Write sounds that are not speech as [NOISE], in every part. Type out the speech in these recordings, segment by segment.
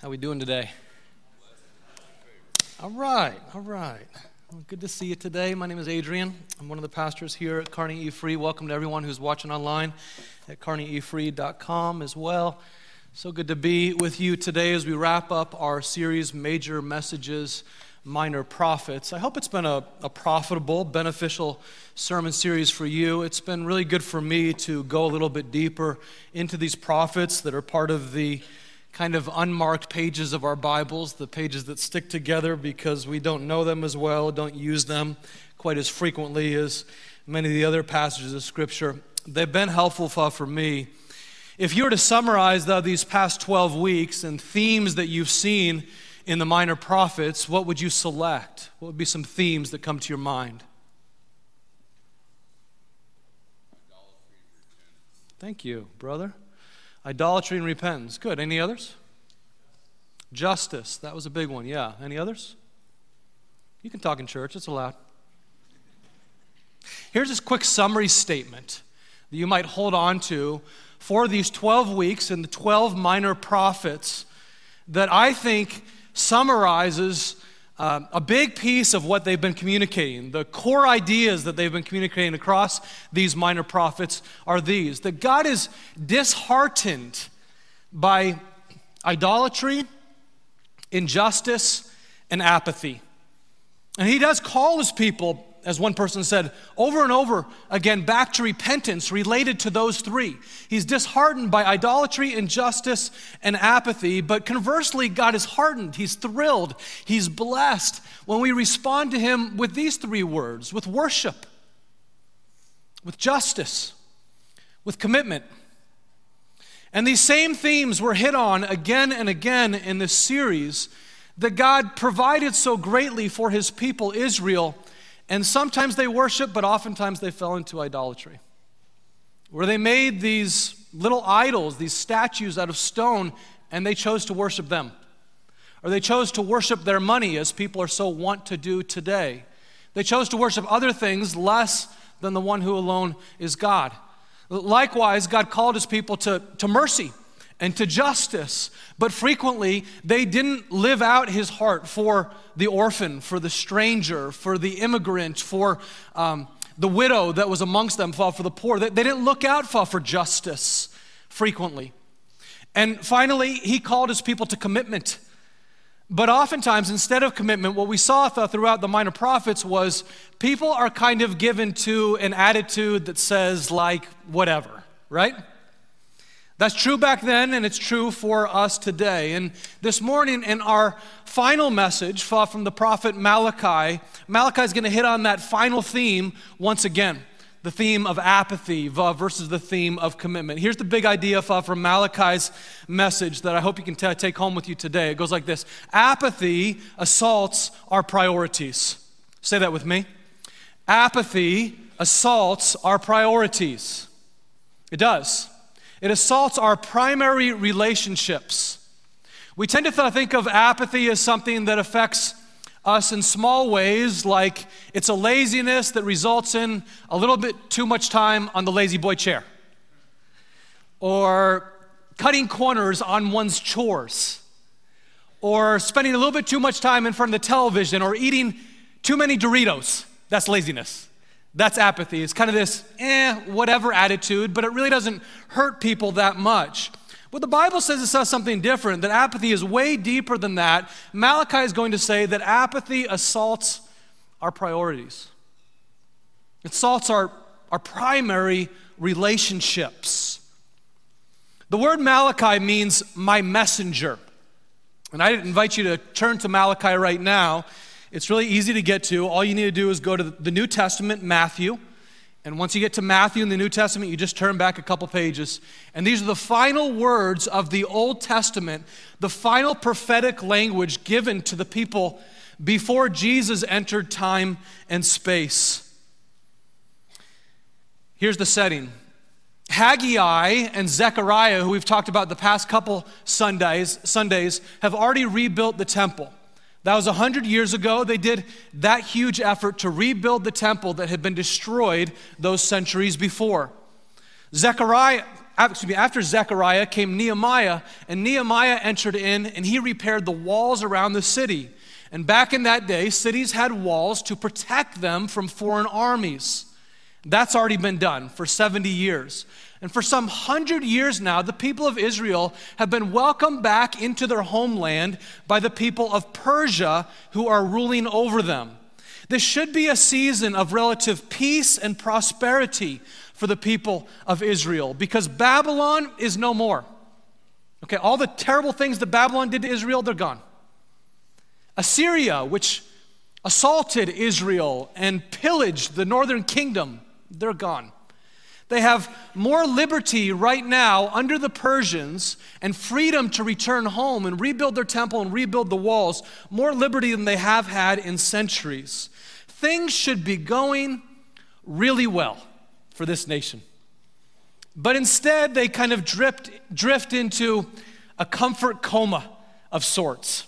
How we doing today? All right, all right. Well, good to see you today. My name is Adrian. I'm one of the pastors here at Kearney E Free. Welcome to everyone who's watching online at kearneyefree.com as well. So good to be with you today as we wrap up our series, Major Messages, Minor Prophets. I hope it's been a, a profitable, beneficial sermon series for you. It's been really good for me to go a little bit deeper into these prophets that are part of the kind of unmarked pages of our Bibles, the pages that stick together because we don't know them as well, don't use them quite as frequently as many of the other passages of Scripture. They've been helpful for me. If you were to summarize though, these past 12 weeks and themes that you've seen in the minor prophets, what would you select? What would be some themes that come to your mind? Thank you, brother. Idolatry and repentance. Good. Any others? Justice. That was a big one. Yeah. Any others? You can talk in church, it's allowed. Here's this quick summary statement that you might hold on to for these 12 weeks and the 12 minor prophets that I think summarizes uh, a big piece of what they've been communicating. The core ideas that they've been communicating across these minor prophets are these that God is disheartened by idolatry, injustice, and apathy. And he does call his people as one person said, over and over again back to repentance related to those three. He's disheartened by idolatry, injustice, and apathy, but conversely, God is heartened. He's thrilled. He's blessed when we respond to Him with these three words with worship, with justice, with commitment. And these same themes were hit on again and again in this series that God provided so greatly for His people, Israel and sometimes they worship, but oftentimes they fell into idolatry, where they made these little idols, these statues out of stone, and they chose to worship them. Or they chose to worship their money, as people are so wont to do today. They chose to worship other things less than the one who alone is God. Likewise, God called his people to, to mercy and to justice. But frequently, they didn't live out his heart for the orphan, for the stranger, for the immigrant, for um, the widow that was amongst them, for, the poor. They, they didn't look out for, for justice frequently. And finally, he called his people to commitment. But oftentimes, instead of commitment, what we saw throughout the minor prophets was people are kind of given to an attitude that says, like, whatever, right? That's true back then, and it's true for us today. And this morning, in our final message uh, from the prophet Malachi, Malachi is going to hit on that final theme once again the theme of apathy uh, versus the theme of commitment. Here's the big idea uh, from Malachi's message that I hope you can take home with you today. It goes like this Apathy assaults our priorities. Say that with me. Apathy assaults our priorities. It does. It assaults our primary relationships. We tend to think of apathy as something that affects us in small ways, like it's a laziness that results in a little bit too much time on the La-Z-Boy chair, or cutting corners on one's chores, or spending a little bit too much time in front of the television, or eating too many Doritos. That's laziness. That's apathy. It's kind of this, eh, whatever attitude, but it really doesn't hurt people that much. What the Bible says it says something different, that apathy is way deeper than that. Malachi is going to say that apathy assaults our priorities, it assaults our, our primary relationships. The word Malachi means my messenger. And I invite you to turn to Malachi right now it's really easy to get to. All you need to do is go to the New Testament, Matthew. And once you get to Matthew in the New Testament, you just turn back a couple pages. And these are the final words of the Old Testament, the final prophetic language given to the people before Jesus entered time and space. Here's the setting Haggai and Zechariah, who we've talked about the past couple Sundays, Sundays have already rebuilt the temple. That was 100 years ago. They did that huge effort to rebuild the temple that had been destroyed those centuries before. Zechariah excuse me, after Zechariah came Nehemiah, and Nehemiah entered in and he repaired the walls around the city. And back in that day, cities had walls to protect them from foreign armies. That's already been done for 70 years. And for some hundred years now, the people of Israel have been welcomed back into their homeland by the people of Persia who are ruling over them. This should be a season of relative peace and prosperity for the people of Israel because Babylon is no more. Okay, all the terrible things that Babylon did to Israel, they're gone. Assyria, which assaulted Israel and pillaged the northern kingdom, they're gone. They have more liberty right now under the Persians and freedom to return home and rebuild their temple and rebuild the walls, more liberty than they have had in centuries. Things should be going really well for this nation. But instead, they kind of drift, drift into a comfort coma of sorts.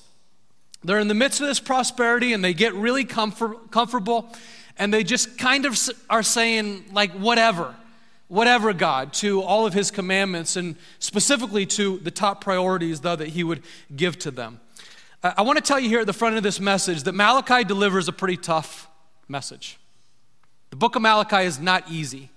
They're in the midst of this prosperity and they get really comfort, comfortable and they just kind of are saying, like, whatever whatever God, to all of his commandments, and specifically to the top priorities, though, that he would give to them. Uh, I want to tell you here at the front of this message that Malachi delivers a pretty tough message. The book of Malachi is not easy.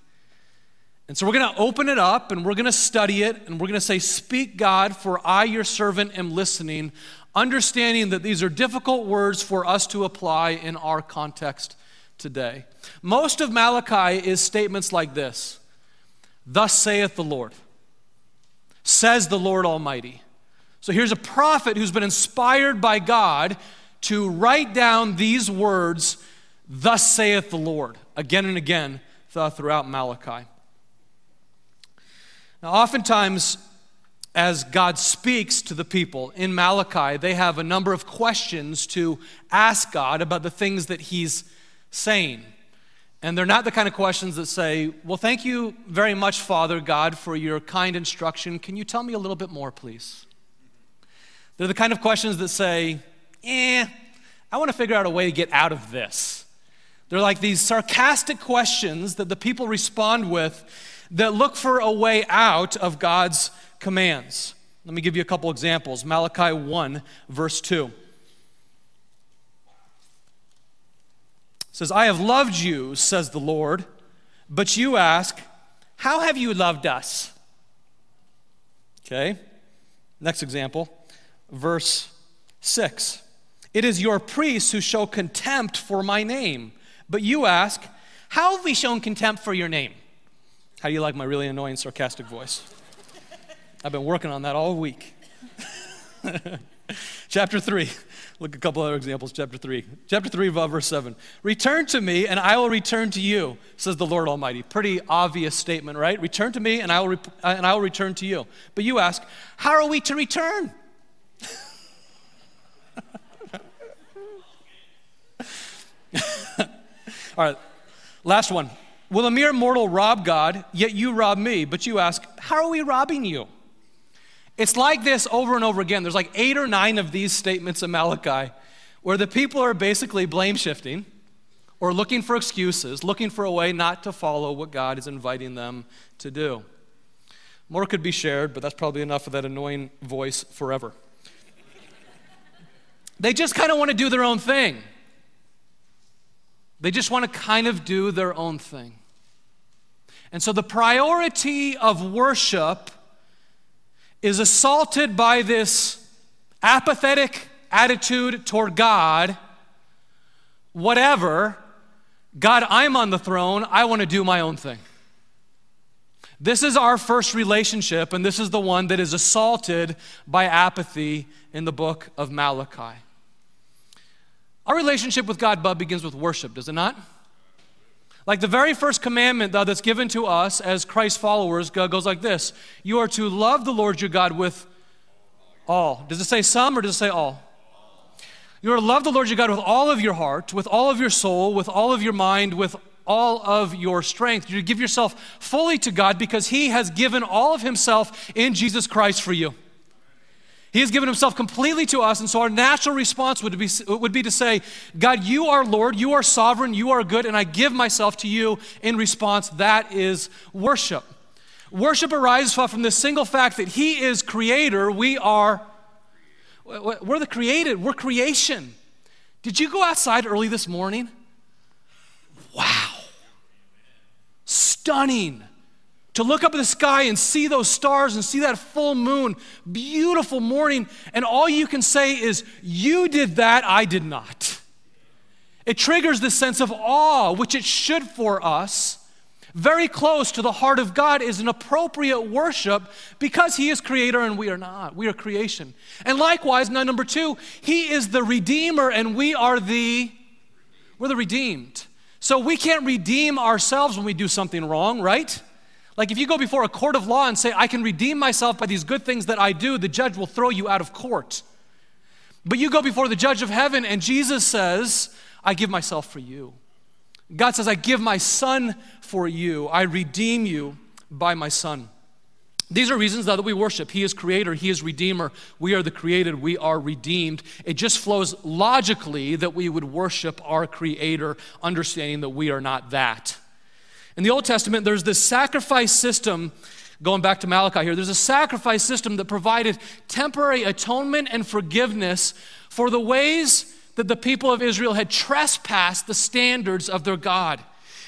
And so we're going to open it up and we're going to study it and we're going to say, Speak, God, for I, your servant, am listening, understanding that these are difficult words for us to apply in our context today. Most of Malachi is statements like this Thus saith the Lord, says the Lord Almighty. So here's a prophet who's been inspired by God to write down these words, Thus saith the Lord, again and again throughout Malachi. Now, oftentimes, as God speaks to the people in Malachi, they have a number of questions to ask God about the things that He's saying. And they're not the kind of questions that say, Well, thank you very much, Father God, for your kind instruction. Can you tell me a little bit more, please? They're the kind of questions that say, Eh, I want to figure out a way to get out of this. They're like these sarcastic questions that the people respond with that look for a way out of God's commands. Let me give you a couple examples. Malachi 1, verse 2. Says, I have loved you, says the Lord, but you ask, How have you loved us? Okay, next example, verse 6. It is your priests who show contempt for my name, but you ask, How have we shown contempt for your name? How do you like my really annoying, sarcastic voice? I've been working on that all week. [LAUGHS] Chapter 3. Look a couple other examples, chapter 3. Chapter 3, verse 7. Return to me, and I will return to you, says the Lord Almighty. Pretty obvious statement, right? Return to me, and I will, re- uh, and I will return to you. But you ask, how are we to return? [LAUGHS] All right, last one. Will a mere mortal rob God, yet you rob me? But you ask, how are we robbing you? It's like this over and over again. There's like eight or nine of these statements in Malachi where the people are basically blame shifting or looking for excuses, looking for a way not to follow what God is inviting them to do. More could be shared, but that's probably enough of that annoying voice forever. they just kind of want to do their own thing. They just want to kind of do their own thing. And so the priority of worship is assaulted by this apathetic attitude toward God, whatever, God, I'm on the throne, I want to do my own thing. This is our first relationship, and this is the one that is assaulted by apathy in the book of Malachi. Our relationship with God, Bub, begins with worship, does it not? Like the very first commandment, though, that's given to us as Christ followers goes like this You are to love the Lord your God with all. Does it say some or does it say all? You are to love the Lord your God with all of your heart, with all of your soul, with all of your mind, with all of your strength. You give yourself fully to God because He has given all of Himself in Jesus Christ for you. He has given himself completely to us, and so our natural response would be, would be to say, God, you are Lord, you are sovereign, you are good, and I give myself to you in response. That is worship. Worship arises from this single fact that He is creator, we are, we're the created, we're creation. Did you go outside early this morning? Wow. Stunning. To look up at the sky and see those stars and see that full moon, beautiful morning, and all you can say is, You did that, I did not. It triggers this sense of awe, which it should for us. Very close to the heart of God is an appropriate worship because He is creator and we are not. We are creation. And likewise, now number two, He is the redeemer and we are the, we're the redeemed. So we can't redeem ourselves when we do something wrong, right? Like if you go before a court of law and say, I can redeem myself by these good things that I do, the judge will throw you out of court. But you go before the judge of heaven and Jesus says, I give myself for you. God says, I give my son for you. I redeem you by my son. These are reasons that we worship. He is creator, He is redeemer. We are the created, we are redeemed. It just flows logically that we would worship our creator, understanding that we are not that. In the Old Testament, there's this sacrifice system, going back to Malachi here, there's a sacrifice system that provided temporary atonement and forgiveness for the ways that the people of Israel had trespassed the standards of their God.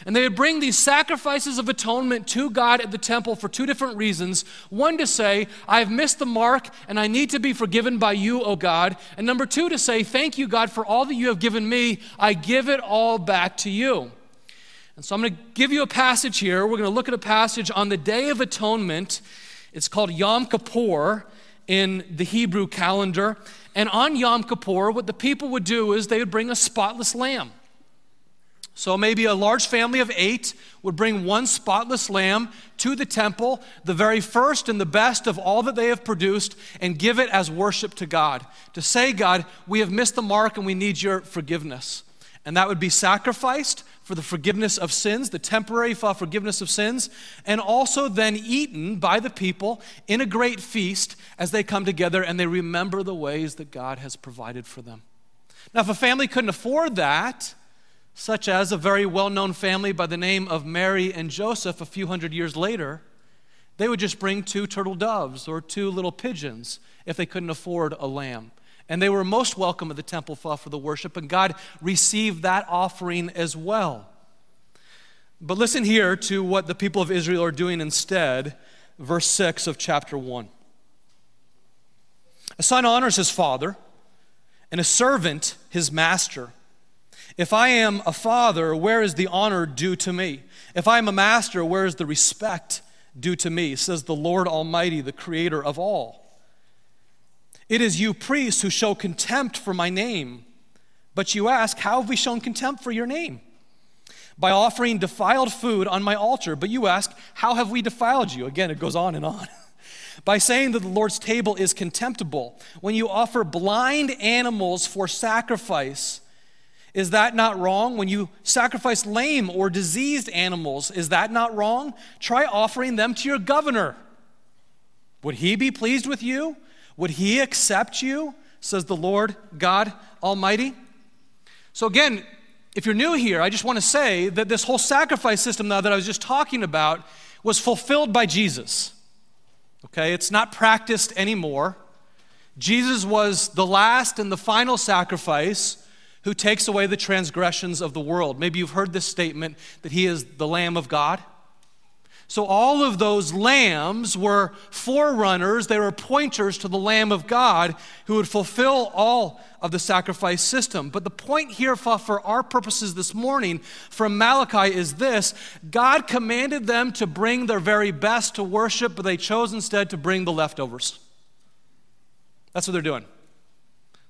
And they would bring these sacrifices of atonement to God at the temple for two different reasons. One, to say, I have missed the mark and I need to be forgiven by you, O God. And number two, to say, Thank you, God, for all that you have given me. I give it all back to you. And so I'm going to give you a passage here. We're going to look at a passage on the Day of Atonement. It's called Yom Kippur in the Hebrew calendar. And on Yom Kippur, what the people would do is they would bring a spotless lamb. So maybe a large family of eight would bring one spotless lamb to the temple, the very first and the best of all that they have produced, and give it as worship to God. To say, God, we have missed the mark and we need your forgiveness. And that would be sacrificed for the forgiveness of sins, the temporary forgiveness of sins, and also then eaten by the people in a great feast as they come together and they remember the ways that God has provided for them. Now, if a family couldn't afford that, such as a very well known family by the name of Mary and Joseph a few hundred years later, they would just bring two turtle doves or two little pigeons if they couldn't afford a lamb. And they were most welcome at the temple for the worship, and God received that offering as well. But listen here to what the people of Israel are doing instead, verse 6 of chapter 1. A son honors his father, and a servant his master. If I am a father, where is the honor due to me? If I am a master, where is the respect due to me? Says the Lord Almighty, the creator of all. It is you priests who show contempt for my name. But you ask, How have we shown contempt for your name? By offering defiled food on my altar. But you ask, How have we defiled you? Again, it goes on and on. [LAUGHS] By saying that the Lord's table is contemptible. When you offer blind animals for sacrifice, is that not wrong? When you sacrifice lame or diseased animals, is that not wrong? Try offering them to your governor. Would he be pleased with you? Would he accept you? Says the Lord God Almighty. So, again, if you're new here, I just want to say that this whole sacrifice system now that I was just talking about was fulfilled by Jesus. Okay, it's not practiced anymore. Jesus was the last and the final sacrifice who takes away the transgressions of the world. Maybe you've heard this statement that he is the Lamb of God. So, all of those lambs were forerunners, they were pointers to the Lamb of God who would fulfill all of the sacrifice system. But the point here, for our purposes this morning from Malachi is this God commanded them to bring their very best to worship, but they chose instead to bring the leftovers. That's what they're doing.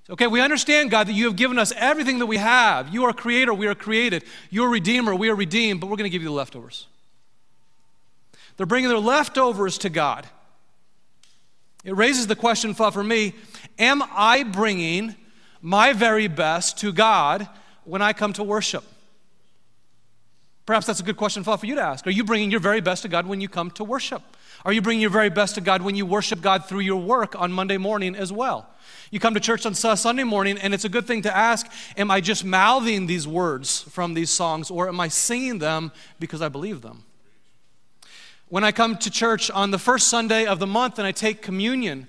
Okay, we understand, God, that you have given us everything that we have. You are creator, we are created. You are redeemer, we are redeemed, but we're going to give you the leftovers. They're bringing their leftovers to God. It raises the question for me Am I bringing my very best to God when I come to worship? Perhaps that's a good question for you to ask. Are you bringing your very best to God when you come to worship? Are you bringing your very best to God when you worship God through your work on Monday morning as well? You come to church on Sunday morning, and it's a good thing to ask Am I just mouthing these words from these songs, or am I singing them because I believe them? When I come to church on the first Sunday of the month and I take communion,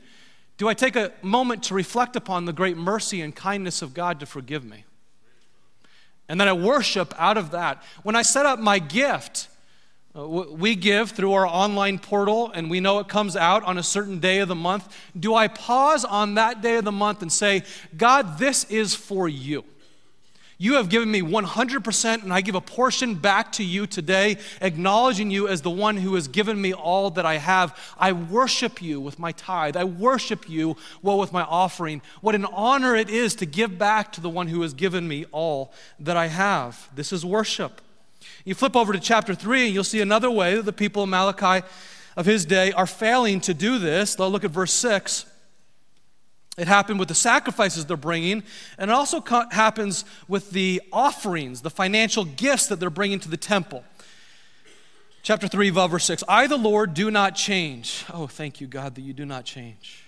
do I take a moment to reflect upon the great mercy and kindness of God to forgive me? And then I worship out of that. When I set up my gift, uh, we give through our online portal and we know it comes out on a certain day of the month. Do I pause on that day of the month and say, God, this is for you? You have given me 100%, and I give a portion back to you today, acknowledging you as the one who has given me all that I have. I worship you with my tithe. I worship you well with my offering. What an honor it is to give back to the one who has given me all that I have. This is worship. You flip over to chapter 3, and you'll see another way that the people of Malachi of his day are failing to do this. They'll look at verse 6. It happened with the sacrifices they're bringing, and it also co- happens with the offerings, the financial gifts that they're bringing to the temple. Chapter 3, verse 6 I, the Lord, do not change. Oh, thank you, God, that you do not change.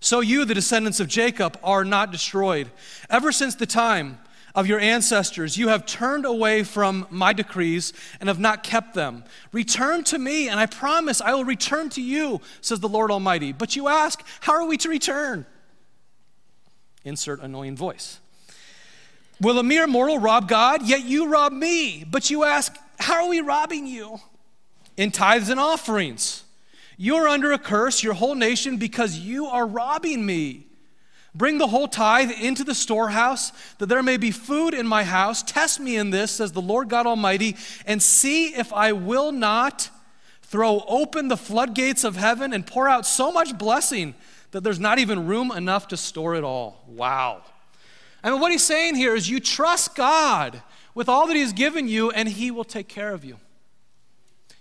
So you, the descendants of Jacob, are not destroyed. Ever since the time of your ancestors, you have turned away from my decrees and have not kept them. Return to me, and I promise I will return to you, says the Lord Almighty. But you ask, How are we to return? Insert annoying voice. Will a mere mortal rob God? Yet you rob me. But you ask, How are we robbing you? In tithes and offerings. You are under a curse, your whole nation, because you are robbing me. Bring the whole tithe into the storehouse, that there may be food in my house. Test me in this, says the Lord God Almighty, and see if I will not throw open the floodgates of heaven and pour out so much blessing that there's not even room enough to store it all. Wow. I mean, what he's saying here is you trust God with all that he's given you, and he will take care of you.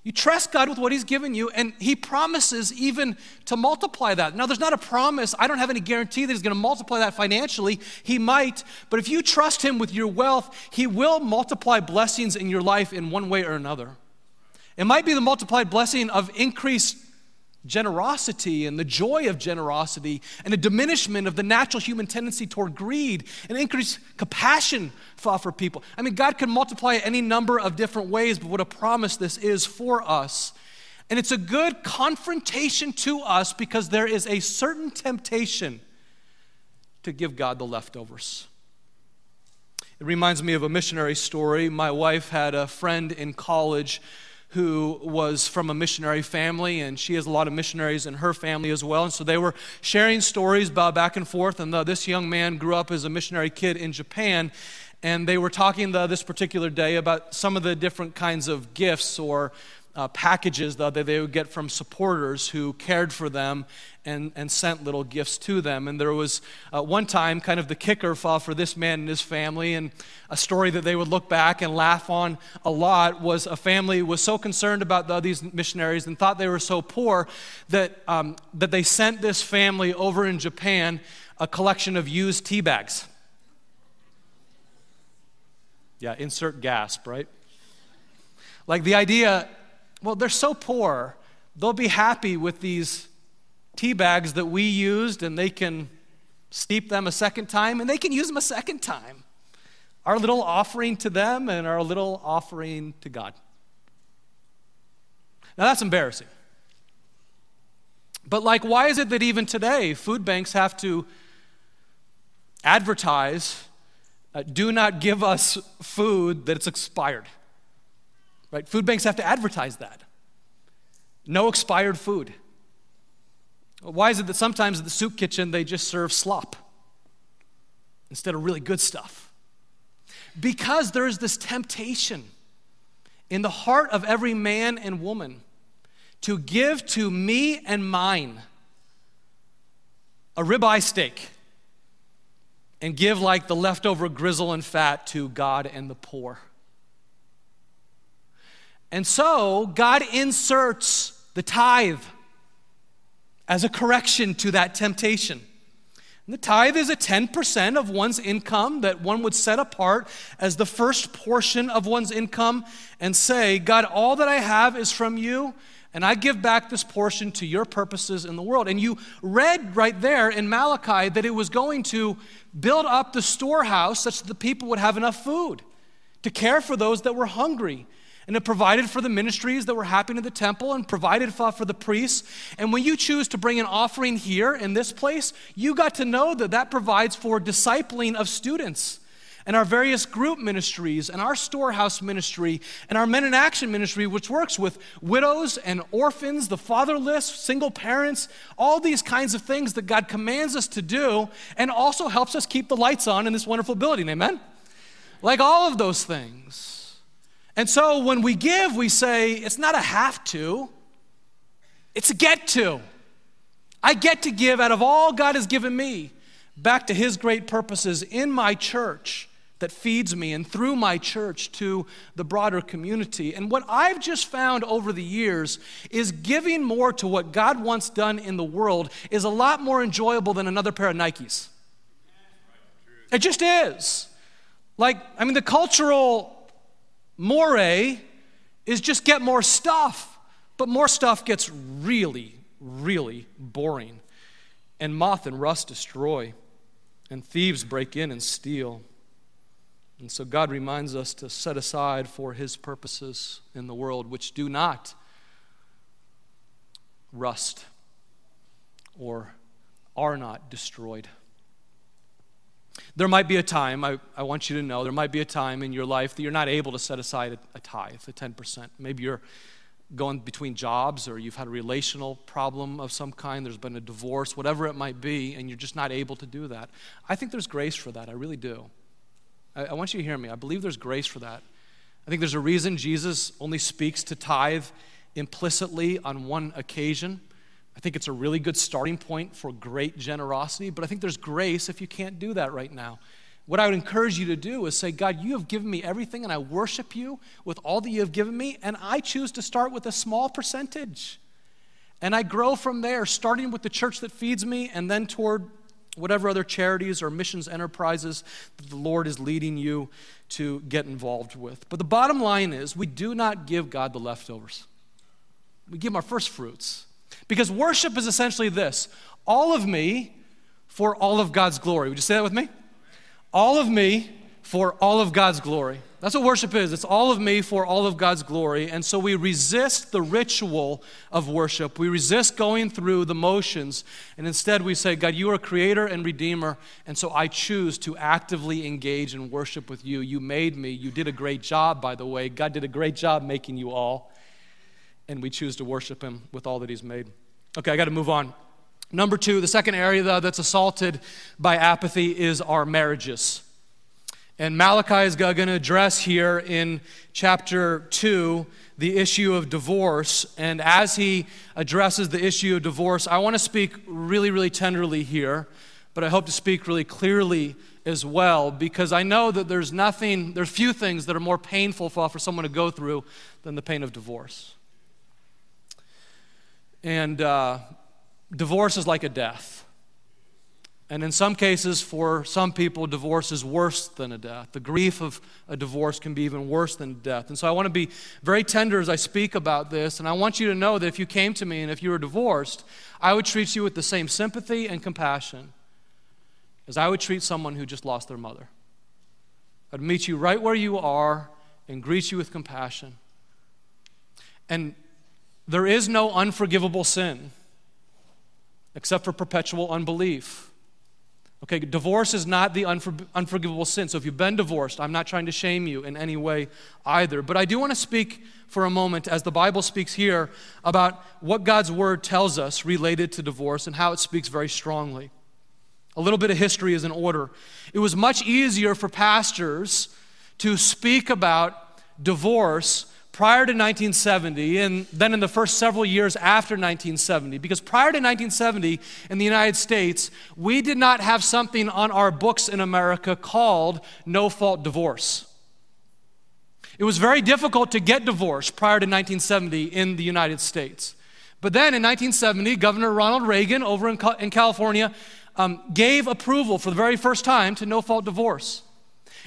You trust God with what He's given you, and He promises even to multiply that. Now, there's not a promise. I don't have any guarantee that He's going to multiply that financially. He might, but if you trust Him with your wealth, He will multiply blessings in your life in one way or another. It might be the multiplied blessing of increased generosity and the joy of generosity and a diminishment of the natural human tendency toward greed and increased compassion for people. I mean, God can multiply it any number of different ways, but what a promise this is for us. And it's a good confrontation to us because there is a certain temptation to give God the leftovers. It reminds me of a missionary story. My wife had a friend in college who was from a missionary family, and she has a lot of missionaries in her family as well. And so they were sharing stories about back and forth. And the, this young man grew up as a missionary kid in Japan. And they were talking the, this particular day about some of the different kinds of gifts or uh, packages that they would get from supporters who cared for them and, and sent little gifts to them. And there was uh, one time, kind of the kicker for, this man and his family, and a story that they would look back and laugh on a lot was a family was so concerned about the, these missionaries and thought they were so poor that, um, that they sent this family over in Japan a collection of used tea bags. Yeah, insert gasp, right? Like the idea well, they're so poor, they'll be happy with these tea bags that we used, and they can steep them a second time, and they can use them a second time. Our little offering to them and our little offering to God. Now, that's embarrassing. But, like, why is it that even today food banks have to advertise uh, do not give us food that it's expired? Right? Food banks have to advertise that. No expired food. Why is it that sometimes at the soup kitchen they just serve slop instead of really good stuff? Because there is this temptation in the heart of every man and woman to give to me and mine a ribeye steak and give like the leftover grizzle and fat to God and the poor. And so God inserts the tithe as a correction to that temptation. And the tithe is a 10% of one's income that one would set apart as the first portion of one's income and say, God, all that I have is from you, and I give back this portion to your purposes in the world. And you read right there in Malachi that it was going to build up the storehouse such that the people would have enough food to care for those that were hungry and it provided for the ministries that were happening in the temple and provided for, the priests. And when you choose to bring an offering here in this place, you got to know that that provides for discipling of students and our various group ministries and our storehouse ministry and our men in action ministry, which works with widows and orphans, the fatherless, single parents, all these kinds of things that God commands us to do and also helps us keep the lights on in this wonderful building. Amen? Like all of those things. And so when we give, we say, it's not a have to, it's a get to. I get to give out of all God has given me back to His great purposes in my church that feeds me and through my church to the broader community. And what I've just found over the years is giving more to what God wants done in the world is a lot more enjoyable than another pair of Nikes. It just is. Like, I mean, the cultural Mores is just get more stuff, but more stuff gets really, really boring. And moth and rust destroy, and thieves break in and steal. And so God reminds us to set aside for his purposes in the world, which do not rust or are not destroyed. There might be a time, I, I want you to know, there might be a time in your life that you're not able to set aside a, a tithe, a 10%. Maybe you're going between jobs or you've had a relational problem of some kind, there's been a divorce, whatever it might be, and you're just not able to do that. I think there's grace for that. I really do. I, I want you to hear me. I believe there's grace for that. I think there's a reason Jesus only speaks to tithe implicitly on one occasion. I think it's a really good starting point for great generosity, but I think there's grace if you can't do that right now. What I would encourage you to do is say, God, you have given me everything, and I worship you with all that you have given me, and I choose to start with a small percentage. And I grow from there, starting with the church that feeds me, and then toward whatever other charities or missions enterprises that the Lord is leading you to get involved with. But the bottom line is, we do not give God the leftovers, we give him our first fruits. Because worship is essentially this all of me for all of God's glory. Would you say that with me? All of me for all of God's glory. That's what worship is. It's all of me for all of God's glory. And so we resist the ritual of worship. We resist going through the motions. And instead we say, God, you are creator and redeemer. And so I choose to actively engage in worship with you. You made me. You did a great job, by the way. God did a great job making you all and we choose to worship him with all that he's made. Okay, I got to move on. Number two, the second area that's assaulted by apathy is our marriages. And Malachi is going to address here in chapter 2 the issue of divorce. And as he addresses the issue of divorce, I want to speak really, really tenderly here, but I hope to speak really clearly as well because I know that there's nothing, there's few things that are more painful for, for someone to go through than the pain of divorce. And uh, divorce is like a death. And in some cases, for some people, divorce is worse than a death. The grief of a divorce can be even worse than death. And so I want to be very tender as I speak about this. And I want you to know that if you came to me and if you were divorced, I would treat you with the same sympathy and compassion as I would treat someone who just lost their mother. I'd meet you right where you are and greet you with compassion. And there is no unforgivable sin except for perpetual unbelief. Okay, divorce is not the unfor- unforgivable sin. So if you've been divorced, I'm not trying to shame you in any way either. But I do want to speak for a moment, as the Bible speaks here, about what God's word tells us related to divorce and how it speaks very strongly. A little bit of history is in order. It was much easier for pastors to speak about divorce prior to 1970 and then in the first several years after 1970. Because prior to 1970 in the United States, we did not have something on our books in America called no fault divorce. It was very difficult to get divorced prior to 1970 in the United States. But then in 1970, Governor Ronald Reagan over in, California um, gave approval for the very first time to no fault divorce.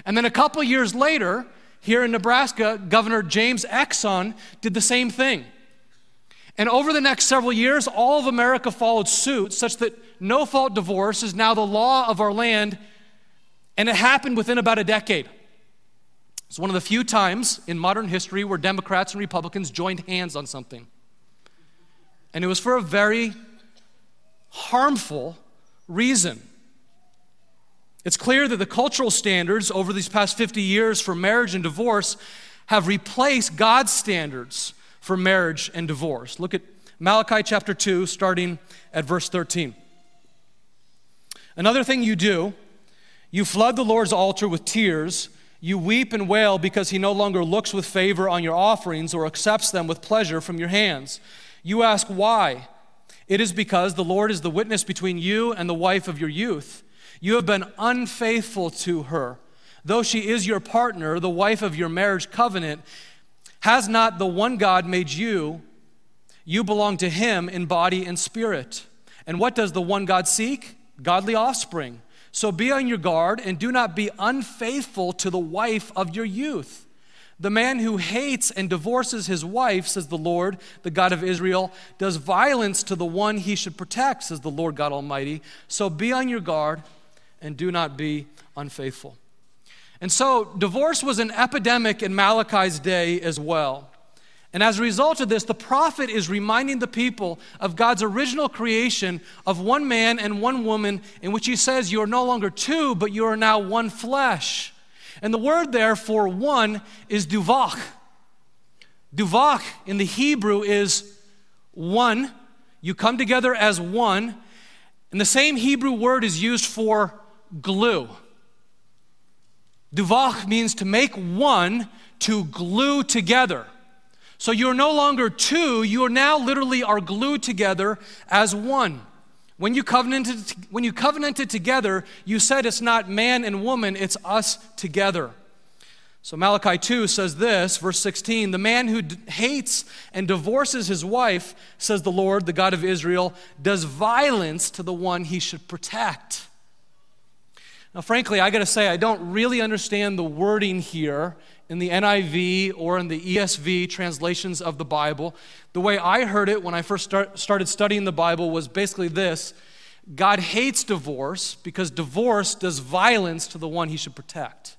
And then a couple years later, here in Nebraska, Governor James Exon did the same thing. And over the next several years, all of America followed suit, such that no fault divorce is now the law of our land, and it happened within about a decade. It's one of the few times in modern history where Democrats and Republicans joined hands on something. And it was for a very harmful reason. It's clear that the cultural standards over these past 50 years for marriage and divorce have replaced God's standards for marriage and divorce. Look at Malachi chapter 2, starting at verse 13. Another thing you do, you flood the Lord's altar with tears. You weep and wail because he no longer looks with favor on your offerings or accepts them with pleasure from your hands. You ask why? It is because the Lord is the witness between you and the wife of your youth. You have been unfaithful to her. Though she is your partner, the wife of your marriage covenant, has not the one God made you? You belong to him in body and spirit. And what does the one God seek? Godly offspring. So be on your guard and do not be unfaithful to the wife of your youth. The man who hates and divorces his wife, says the Lord, the God of Israel, does violence to the one he should protect, says the Lord God Almighty. So be on your guard and do not be unfaithful. And so, divorce was an epidemic in Malachi's day as well. And as a result of this, the prophet is reminding the people of God's original creation of one man and one woman, in which he says, You are no longer two, but you are now one flesh. And the word there for one is duvach. Duvach in the Hebrew is one. You come together as one. And the same Hebrew word is used for glue. Duvach means to make one, to glue together. So you're no longer two, you are now literally are glued together as one. When you covenanted, when you covenanted together, you said it's not man and woman, it's us together. So Malachi 2 says this, verse 16 The man who d- hates and divorces his wife, says the Lord, the God of Israel, does violence to the one he should protect. Now, frankly, I got to say, I don't really understand the wording here in the NIV or in the ESV translations of the Bible. The way I heard it when I first start, started studying the Bible was basically this God hates divorce because divorce does violence to the one he should protect.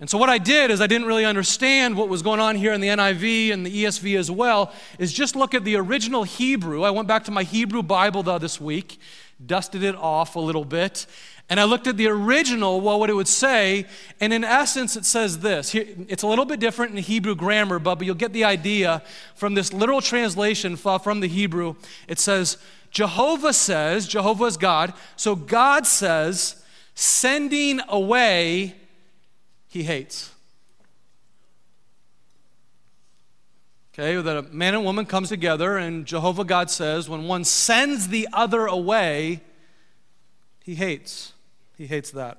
And so, what I did is I didn't really understand what was going on here in the NIV and the ESV as well, is just look at the original Hebrew. I went back to my Hebrew Bible though this week, dusted it off a little bit, and I looked at the original, well, what it would say, and in essence, it says this. It's a little bit different in Hebrew grammar, but, you'll get the idea from this literal translation from the Hebrew. It says, Jehovah says, Jehovah is God, so God says, sending away, he hates. Okay, that a man and woman comes together, and Jehovah God says, when one sends the other away, he hates. He hates that.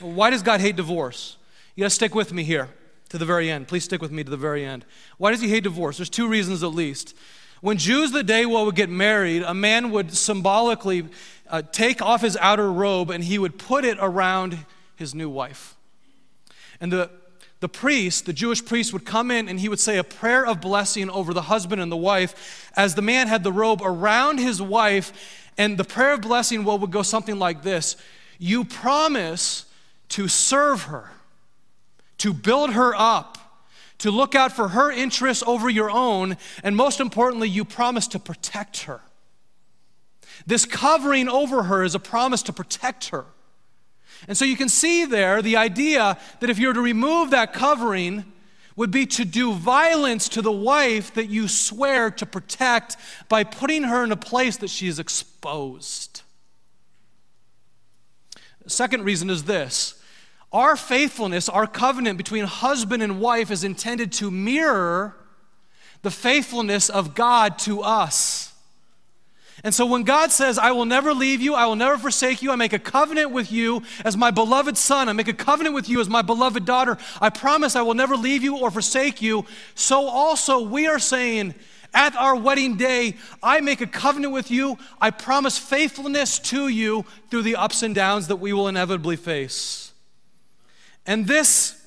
Why does God hate divorce? You got to stick with me here to the very end. Please stick with me to the very end. Why does he hate divorce? There's two reasons at least. When Jews the day well would get married, a man would symbolically uh, take off his outer robe and he would put it around his new wife. And the, the priest, the Jewish priest, would come in and he would say a prayer of blessing over the husband and the wife as the man had the robe around his wife. And the prayer of blessing well, would go something like this you promise to serve her, to build her up, to look out for her interests over your own, and most importantly, you promise to protect her. This covering over her is a promise to protect her. And so you can see there the idea that if you were to remove that covering, would be to do violence to the wife that you swear to protect by putting her in a place that she is exposed. Second reason is this our faithfulness, our covenant between husband and wife is intended to mirror the faithfulness of God to us. And so when God says, I will never leave you, I will never forsake you, I make a covenant with you as my beloved son, I make a covenant with you as my beloved daughter, I promise I will never leave you or forsake you, so also we are saying, at our wedding day, I make a covenant with you. I promise faithfulness to you through the ups and downs that we will inevitably face. And this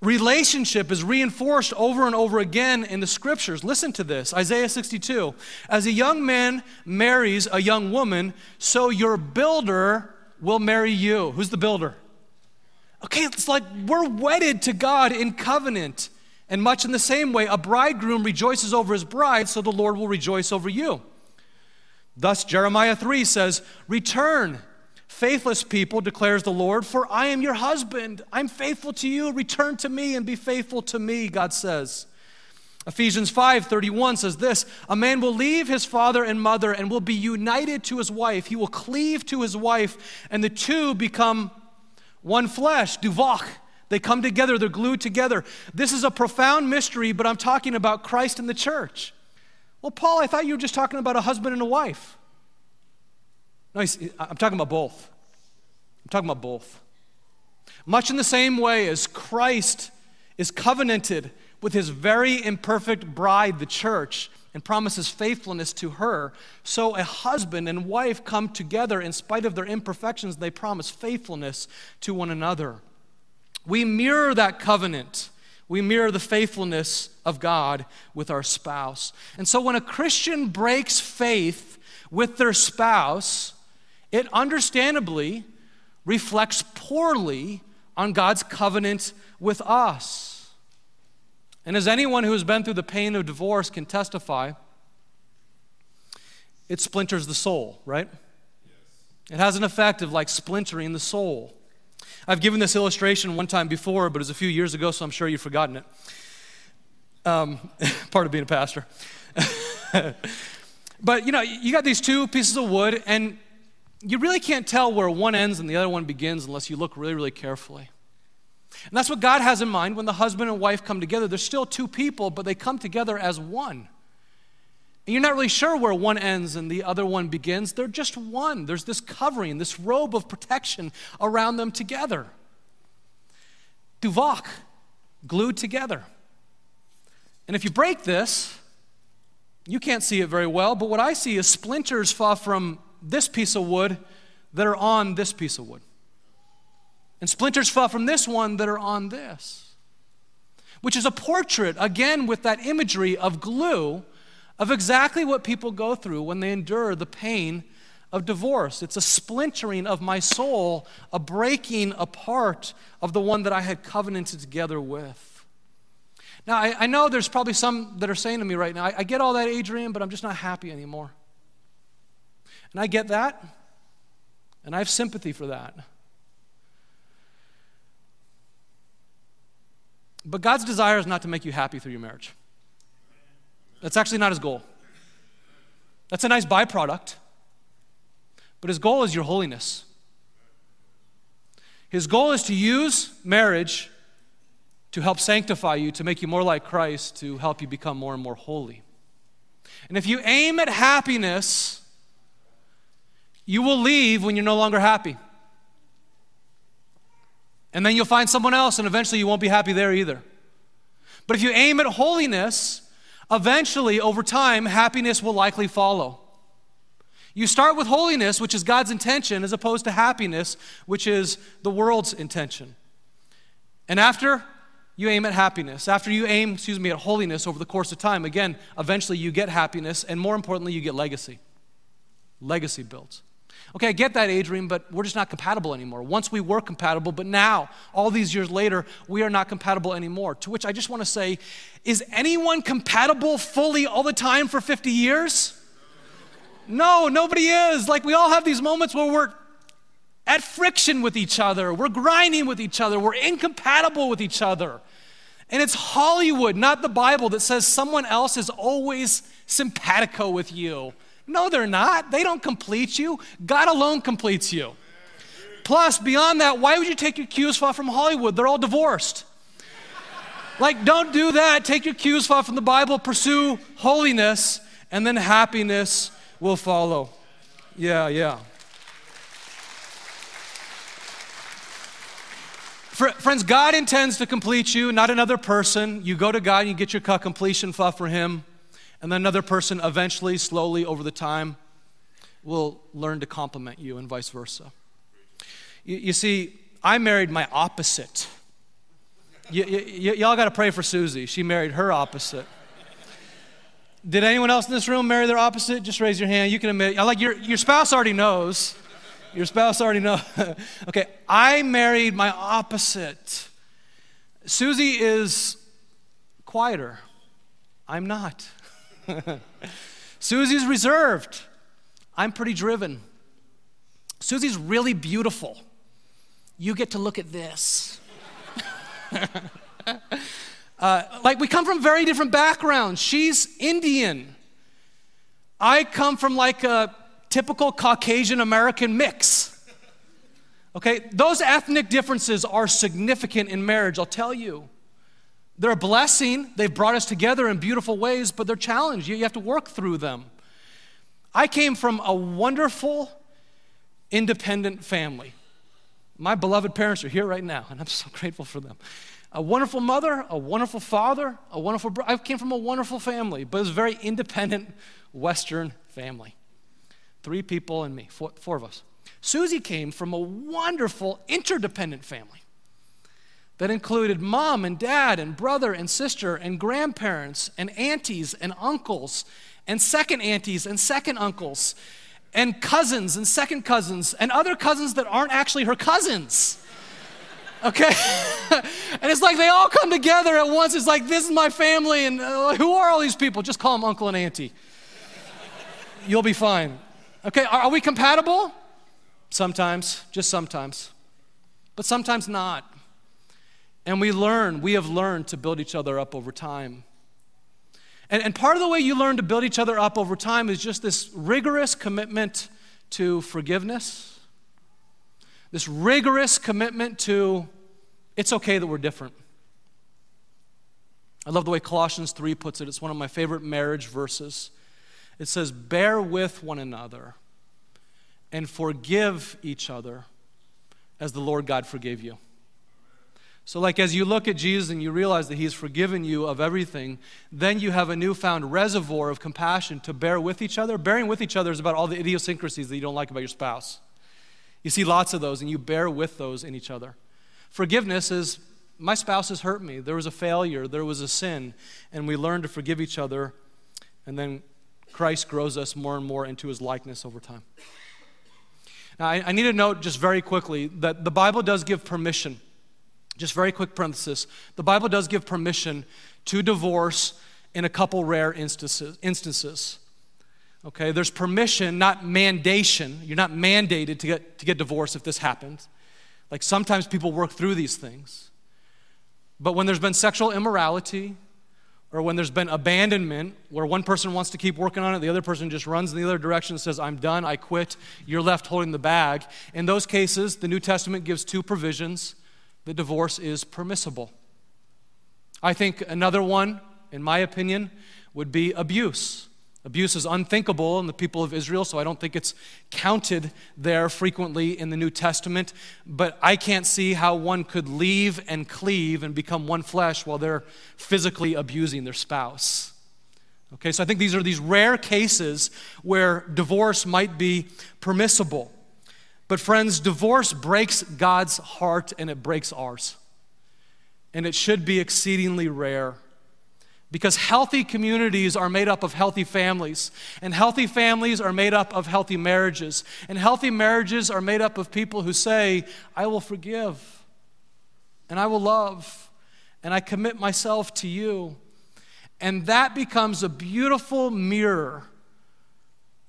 relationship is reinforced over and over again in the scriptures. Listen to this Isaiah 62. As a young man marries a young woman, so your builder will marry you. Who's the builder? Okay, it's like we're wedded to God in covenant. And much in the same way, a bridegroom rejoices over his bride, so the Lord will rejoice over you. Thus, Jeremiah 3 says, Return, faithless people, declares the Lord, for I am your husband. I'm faithful to you. Return to me and be faithful to me, God says. Ephesians 5:31 says this, a man will leave his father and mother and will be united to his wife. He will cleave to his wife and the two become one flesh, duvach. They come together, they're glued together. This is a profound mystery, but I'm talking about Christ and the church. Well, Paul, I thought you were just talking about a husband and a wife. No, I'm talking about both. I'm talking about both. Much in the same way as Christ is covenanted with his very imperfect bride, the church, and promises faithfulness to her, so a husband and wife come together in spite of their imperfections, they promise faithfulness to one another. We mirror that covenant. We mirror the faithfulness of God with our spouse. And so when a Christian breaks faith with their spouse, it understandably reflects poorly on God's covenant with us. And as anyone who has been through the pain of divorce can testify, it splinters the soul, right? Yes. It has an effect of like splintering the soul. I've given this illustration one time before, but it was a few years ago, so I'm sure you've forgotten it. Um, [LAUGHS] part of being a pastor. [LAUGHS] but you know, you got these two pieces of wood, and you really can't tell where one ends and the other one begins unless you look really, really carefully. And that's what God has in mind when the husband and wife come together. They're still two people, but they come together as one. And you're not really sure where one ends and the other one begins. They're just one. There's this covering, this robe of protection around them together. Duvach, glued together. And if you break this, you can't see it very well, but what I see is splinters fall from this piece of wood that are on this piece of wood. And splinters fell from this one that are on this, which is a portrait, again, with that imagery of glue, of exactly what people go through when they endure the pain of divorce. It's a splintering of my soul, a breaking apart of the one that I had covenanted together with. Now, I, I know there's probably some that are saying to me right now, I, I get all that, Adrian, but I'm just not happy anymore. And I get that, and I have sympathy for that. But God's desire is not to make you happy through your marriage. That's actually not his goal. That's a nice byproduct. But his goal is your holiness. His goal is to use marriage to help sanctify you, to make you more like Christ, to help you become more and more holy. And if you aim at happiness, you will leave when you're no longer happy. And then you'll find someone else, and eventually you won't be happy there either. But if you aim at holiness, eventually, over time, happiness will likely follow. You start with holiness, which is God's intention, as opposed to happiness, which is the world's intention. And after you aim at happiness, after you aim, excuse me, at holiness over the course of time, again, eventually you get happiness, and more importantly, you get legacy. Legacy builds. Okay, I get that, Adrian, but we're just not compatible anymore. Once we were compatible, but now, all these years later, we are not compatible anymore. To which I just want to say, is anyone compatible fully all the time for 50 years? No, nobody is. Like, we all have these moments where we're at friction with each other, we're grinding with each other, we're incompatible with each other. And it's Hollywood, not the Bible, that says someone else is always simpatico with you. No, they're not. They don't complete you. God alone completes you. Plus, beyond that, why would you take your cues from Hollywood? They're all divorced. Like, don't do that. Take your cues from the Bible, pursue holiness, and then happiness will follow. Yeah, yeah. Friends, God intends to complete you, not another person. You go to God and you get your completion for Him and then another person eventually, slowly over the time, will learn to complement you and vice versa. You, you see, I married my opposite. Y- y- y'all got to pray for Susie. She married her opposite. Did anyone else in this room marry their opposite? Just raise your hand. You can admit. I Like your, your spouse already knows. Your spouse already knows. [LAUGHS] okay, I married my opposite. Susie is quieter. I'm not. [LAUGHS] Susie's reserved. I'm pretty driven. Susie's really beautiful. You get to look at this. [LAUGHS] uh, like, we come from very different backgrounds. She's Indian. I come from like a typical Caucasian American mix. Okay, those ethnic differences are significant in marriage, I'll tell you. They're a blessing. They've brought us together in beautiful ways, but they're challenged. You, have to work through them. I came from a wonderful, independent family. My beloved parents are here right now, and I'm so [LAUGHS] grateful for them. A wonderful mother, a wonderful father, a wonderful brother. I came from a wonderful family, but it was a very independent Western family. Three people and me, four, four of us. Susie came from a wonderful interdependent family that included mom and dad and brother and sister and grandparents and aunties and uncles and second aunties and second uncles and cousins and second cousins and other cousins that aren't actually her cousins. [LAUGHS] Okay? [LAUGHS] and it's like they all come together at once. It's like, this is my family, and uh, who are all these people? Just call them uncle and auntie. [LAUGHS] You'll be fine. Okay, are, are we compatible? Sometimes, just sometimes. But sometimes not. And we learn, we have learned to build each other up over time. And, and part of the way you learn to build each other up over time is just this rigorous commitment to forgiveness, this rigorous commitment to it's okay that we're different. I love the way Colossians 3 puts it. It's one of my favorite marriage verses. It says, Bear with one another and forgive each other as the Lord God forgave you. So, like, as you look at Jesus and you realize that He's forgiven you of everything, then you have a newfound reservoir of compassion to bear with each other. Bearing with each other is about all the idiosyncrasies that you don't like about your spouse. You see lots of those, and you bear with those in each other. Forgiveness is my spouse has hurt me. There was a failure, there was a sin, and we learn to forgive each other, and then Christ grows us more and more into His likeness over time. Now, I, I need to note just very quickly that the Bible does give permission just very quick parenthesis. The Bible does give permission to divorce in a couple rare instances. instances. Okay, there's permission, not mandation. You're not mandated to get, to get divorced if this happens. Like sometimes people work through these things. But when there's been sexual immorality, or when there's been abandonment, where one person wants to keep working on it, the other person just runs in the other direction and says, I'm done, I quit, you're left holding the bag. In those cases, the New Testament gives two provisions the divorce is permissible. I think another one, in my opinion, would be abuse. Abuse is unthinkable in the people of Israel, so I don't think it's counted there frequently in the New Testament. But I can't see how one could leave and cleave and become one flesh while they're physically abusing their spouse. Okay, so I think these are these rare cases where divorce might be permissible. But, friends, divorce breaks God's heart and it breaks ours. And it should be exceedingly rare. Because healthy communities are made up of healthy families, and healthy families are made up of healthy marriages, and healthy marriages are made up of people who say, I will forgive, and I will love, and I commit myself to you. And that becomes a beautiful mirror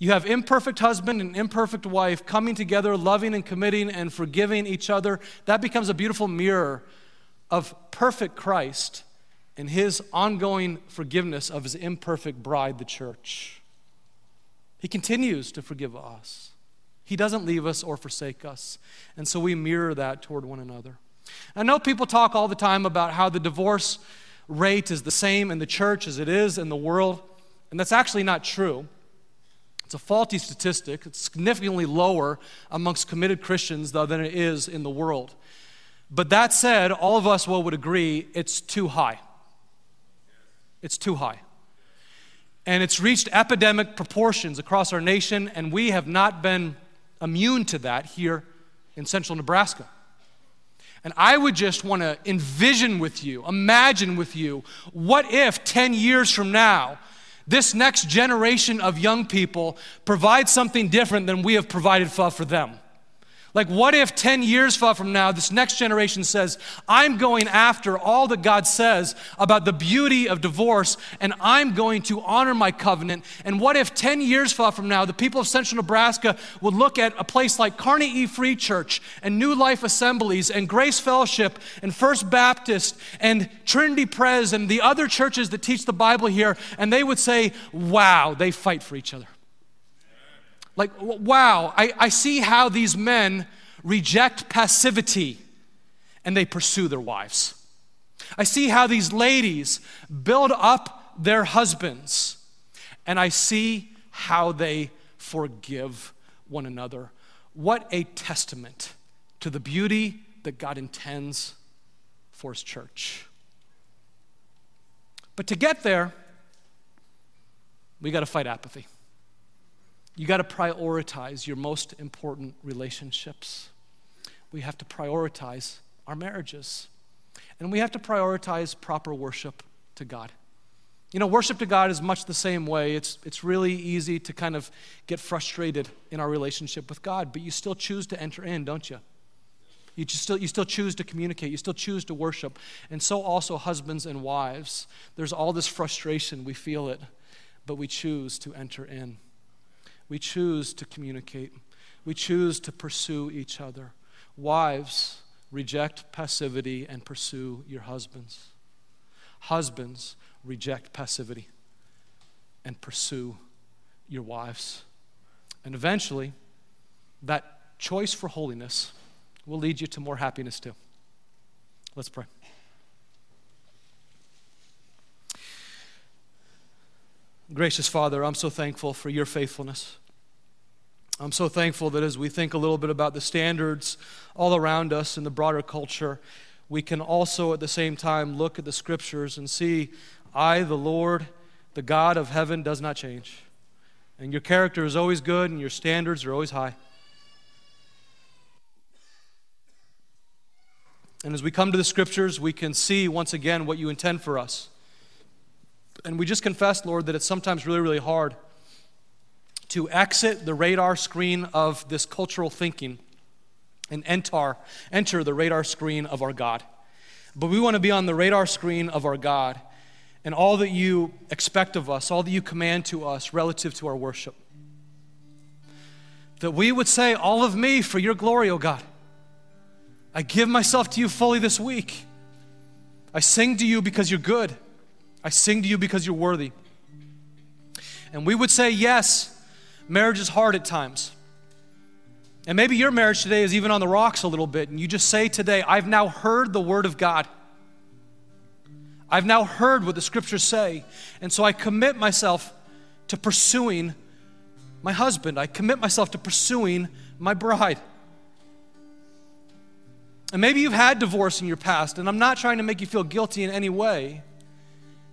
you have imperfect husband and imperfect wife coming together, loving and committing and forgiving each other. That becomes a beautiful mirror of perfect Christ and his ongoing forgiveness of his imperfect bride, the church. He continues to forgive us. He doesn't leave us or forsake us. And so we mirror that toward one another. I know people talk all the time about how the divorce rate is the same in the church as it is in the world, and that's actually not true. It's a faulty statistic. It's significantly lower amongst committed Christians though, than it is in the world. But that said, all of us well, would agree it's too high. It's too high. And it's reached epidemic proportions across our nation, and we have not been immune to that here in central Nebraska. And I would just want to envision with you, imagine with you, what if 10 years from now, this next generation of young people provide something different than we have provided for them. Like, what if 10 years far from now, this next generation says, I'm going after all that God says about the beauty of divorce, and I'm going to honor my covenant? And what if 10 years far from now, the people of central Nebraska would look at a place like Kearney E. Free Church and New Life Assemblies and Grace Fellowship and First Baptist and Trinity Pres and the other churches that teach the Bible here, and they would say, wow, they fight for each other. Like, wow, I, I see how these men reject passivity and they pursue their wives. I see how these ladies build up their husbands and I see how they forgive one another. What a testament to the beauty that God intends for His church. But to get there, we got to fight apathy. You got to prioritize your most important relationships. We have to prioritize our marriages. And we have to prioritize proper worship to God. You know, worship to God is much the same way. It's, it's really easy to kind of get frustrated in our relationship with God, but you still choose to enter in, don't you? You, still, you still choose to communicate. You still choose to worship. And so also husbands and wives. There's all this frustration. We feel it, but we choose to enter in. We choose to communicate. We choose to pursue each other. Wives, reject passivity and pursue your husbands. Husbands, reject passivity and pursue your wives. And eventually, that choice for holiness will lead you to more happiness too. Let's pray. Gracious Father, I'm so thankful for your faithfulness. I'm so thankful that as we think a little bit about the standards all around us in the broader culture, we can also at the same time look at the scriptures and see, I, the Lord, the God of heaven, does not change. And your character is always good and your standards are always high. And as we come to the scriptures, we can see once again what you intend for us. And we just confess, Lord, that it's sometimes really, really hard to exit the radar screen of this cultural thinking and enter, enter the radar screen of our God. But we want to be on the radar screen of our God and all that you expect of us, all that you command to us relative to our worship. That we would say, All of me for your glory, O God. I give myself to you fully this week. I sing to you because you're good. I sing to you because you're worthy. And we would say, Yes, Marriage is hard at times. And maybe your marriage today is even on the rocks a little bit, and you just say today, I've now heard the word of God. I've now heard what the scriptures say, and so I commit myself to pursuing my husband. I commit myself to pursuing my bride. And maybe you've had divorce in your past, and I'm not trying to make you feel guilty in any way.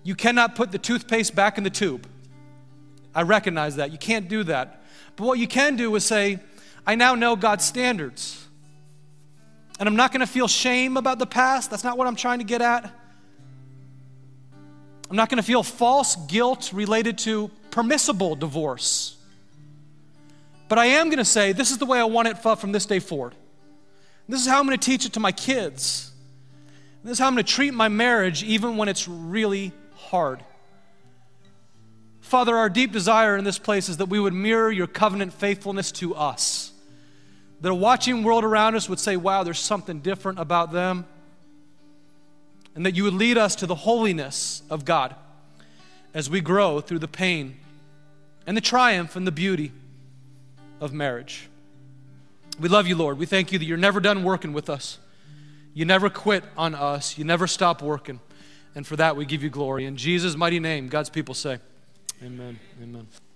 You cannot put the toothpaste back in the tube. I recognize that. You can't do that. But what you can do is say, I now know God's standards. And I'm not going to feel shame about the past. That's not what I'm trying to get at. I'm not going to feel false guilt related to permissible divorce. But I am going to say, this is the way I want it from this day forward. This is how I'm going to teach it to my kids. This is how I'm going to treat my marriage even when it's really hard. Father, our deep desire in this place is that we would mirror your covenant faithfulness to us. That a watching world around us would say, wow, there's something different about them. And that you would lead us to the holiness of God as we grow through the pain and the triumph and the beauty of marriage. We love you, Lord. We thank you that you're never done working with us. You never quit on us. You never stop working. And for that, we give you glory. In Jesus' mighty name, God's people say, Amen. Amen.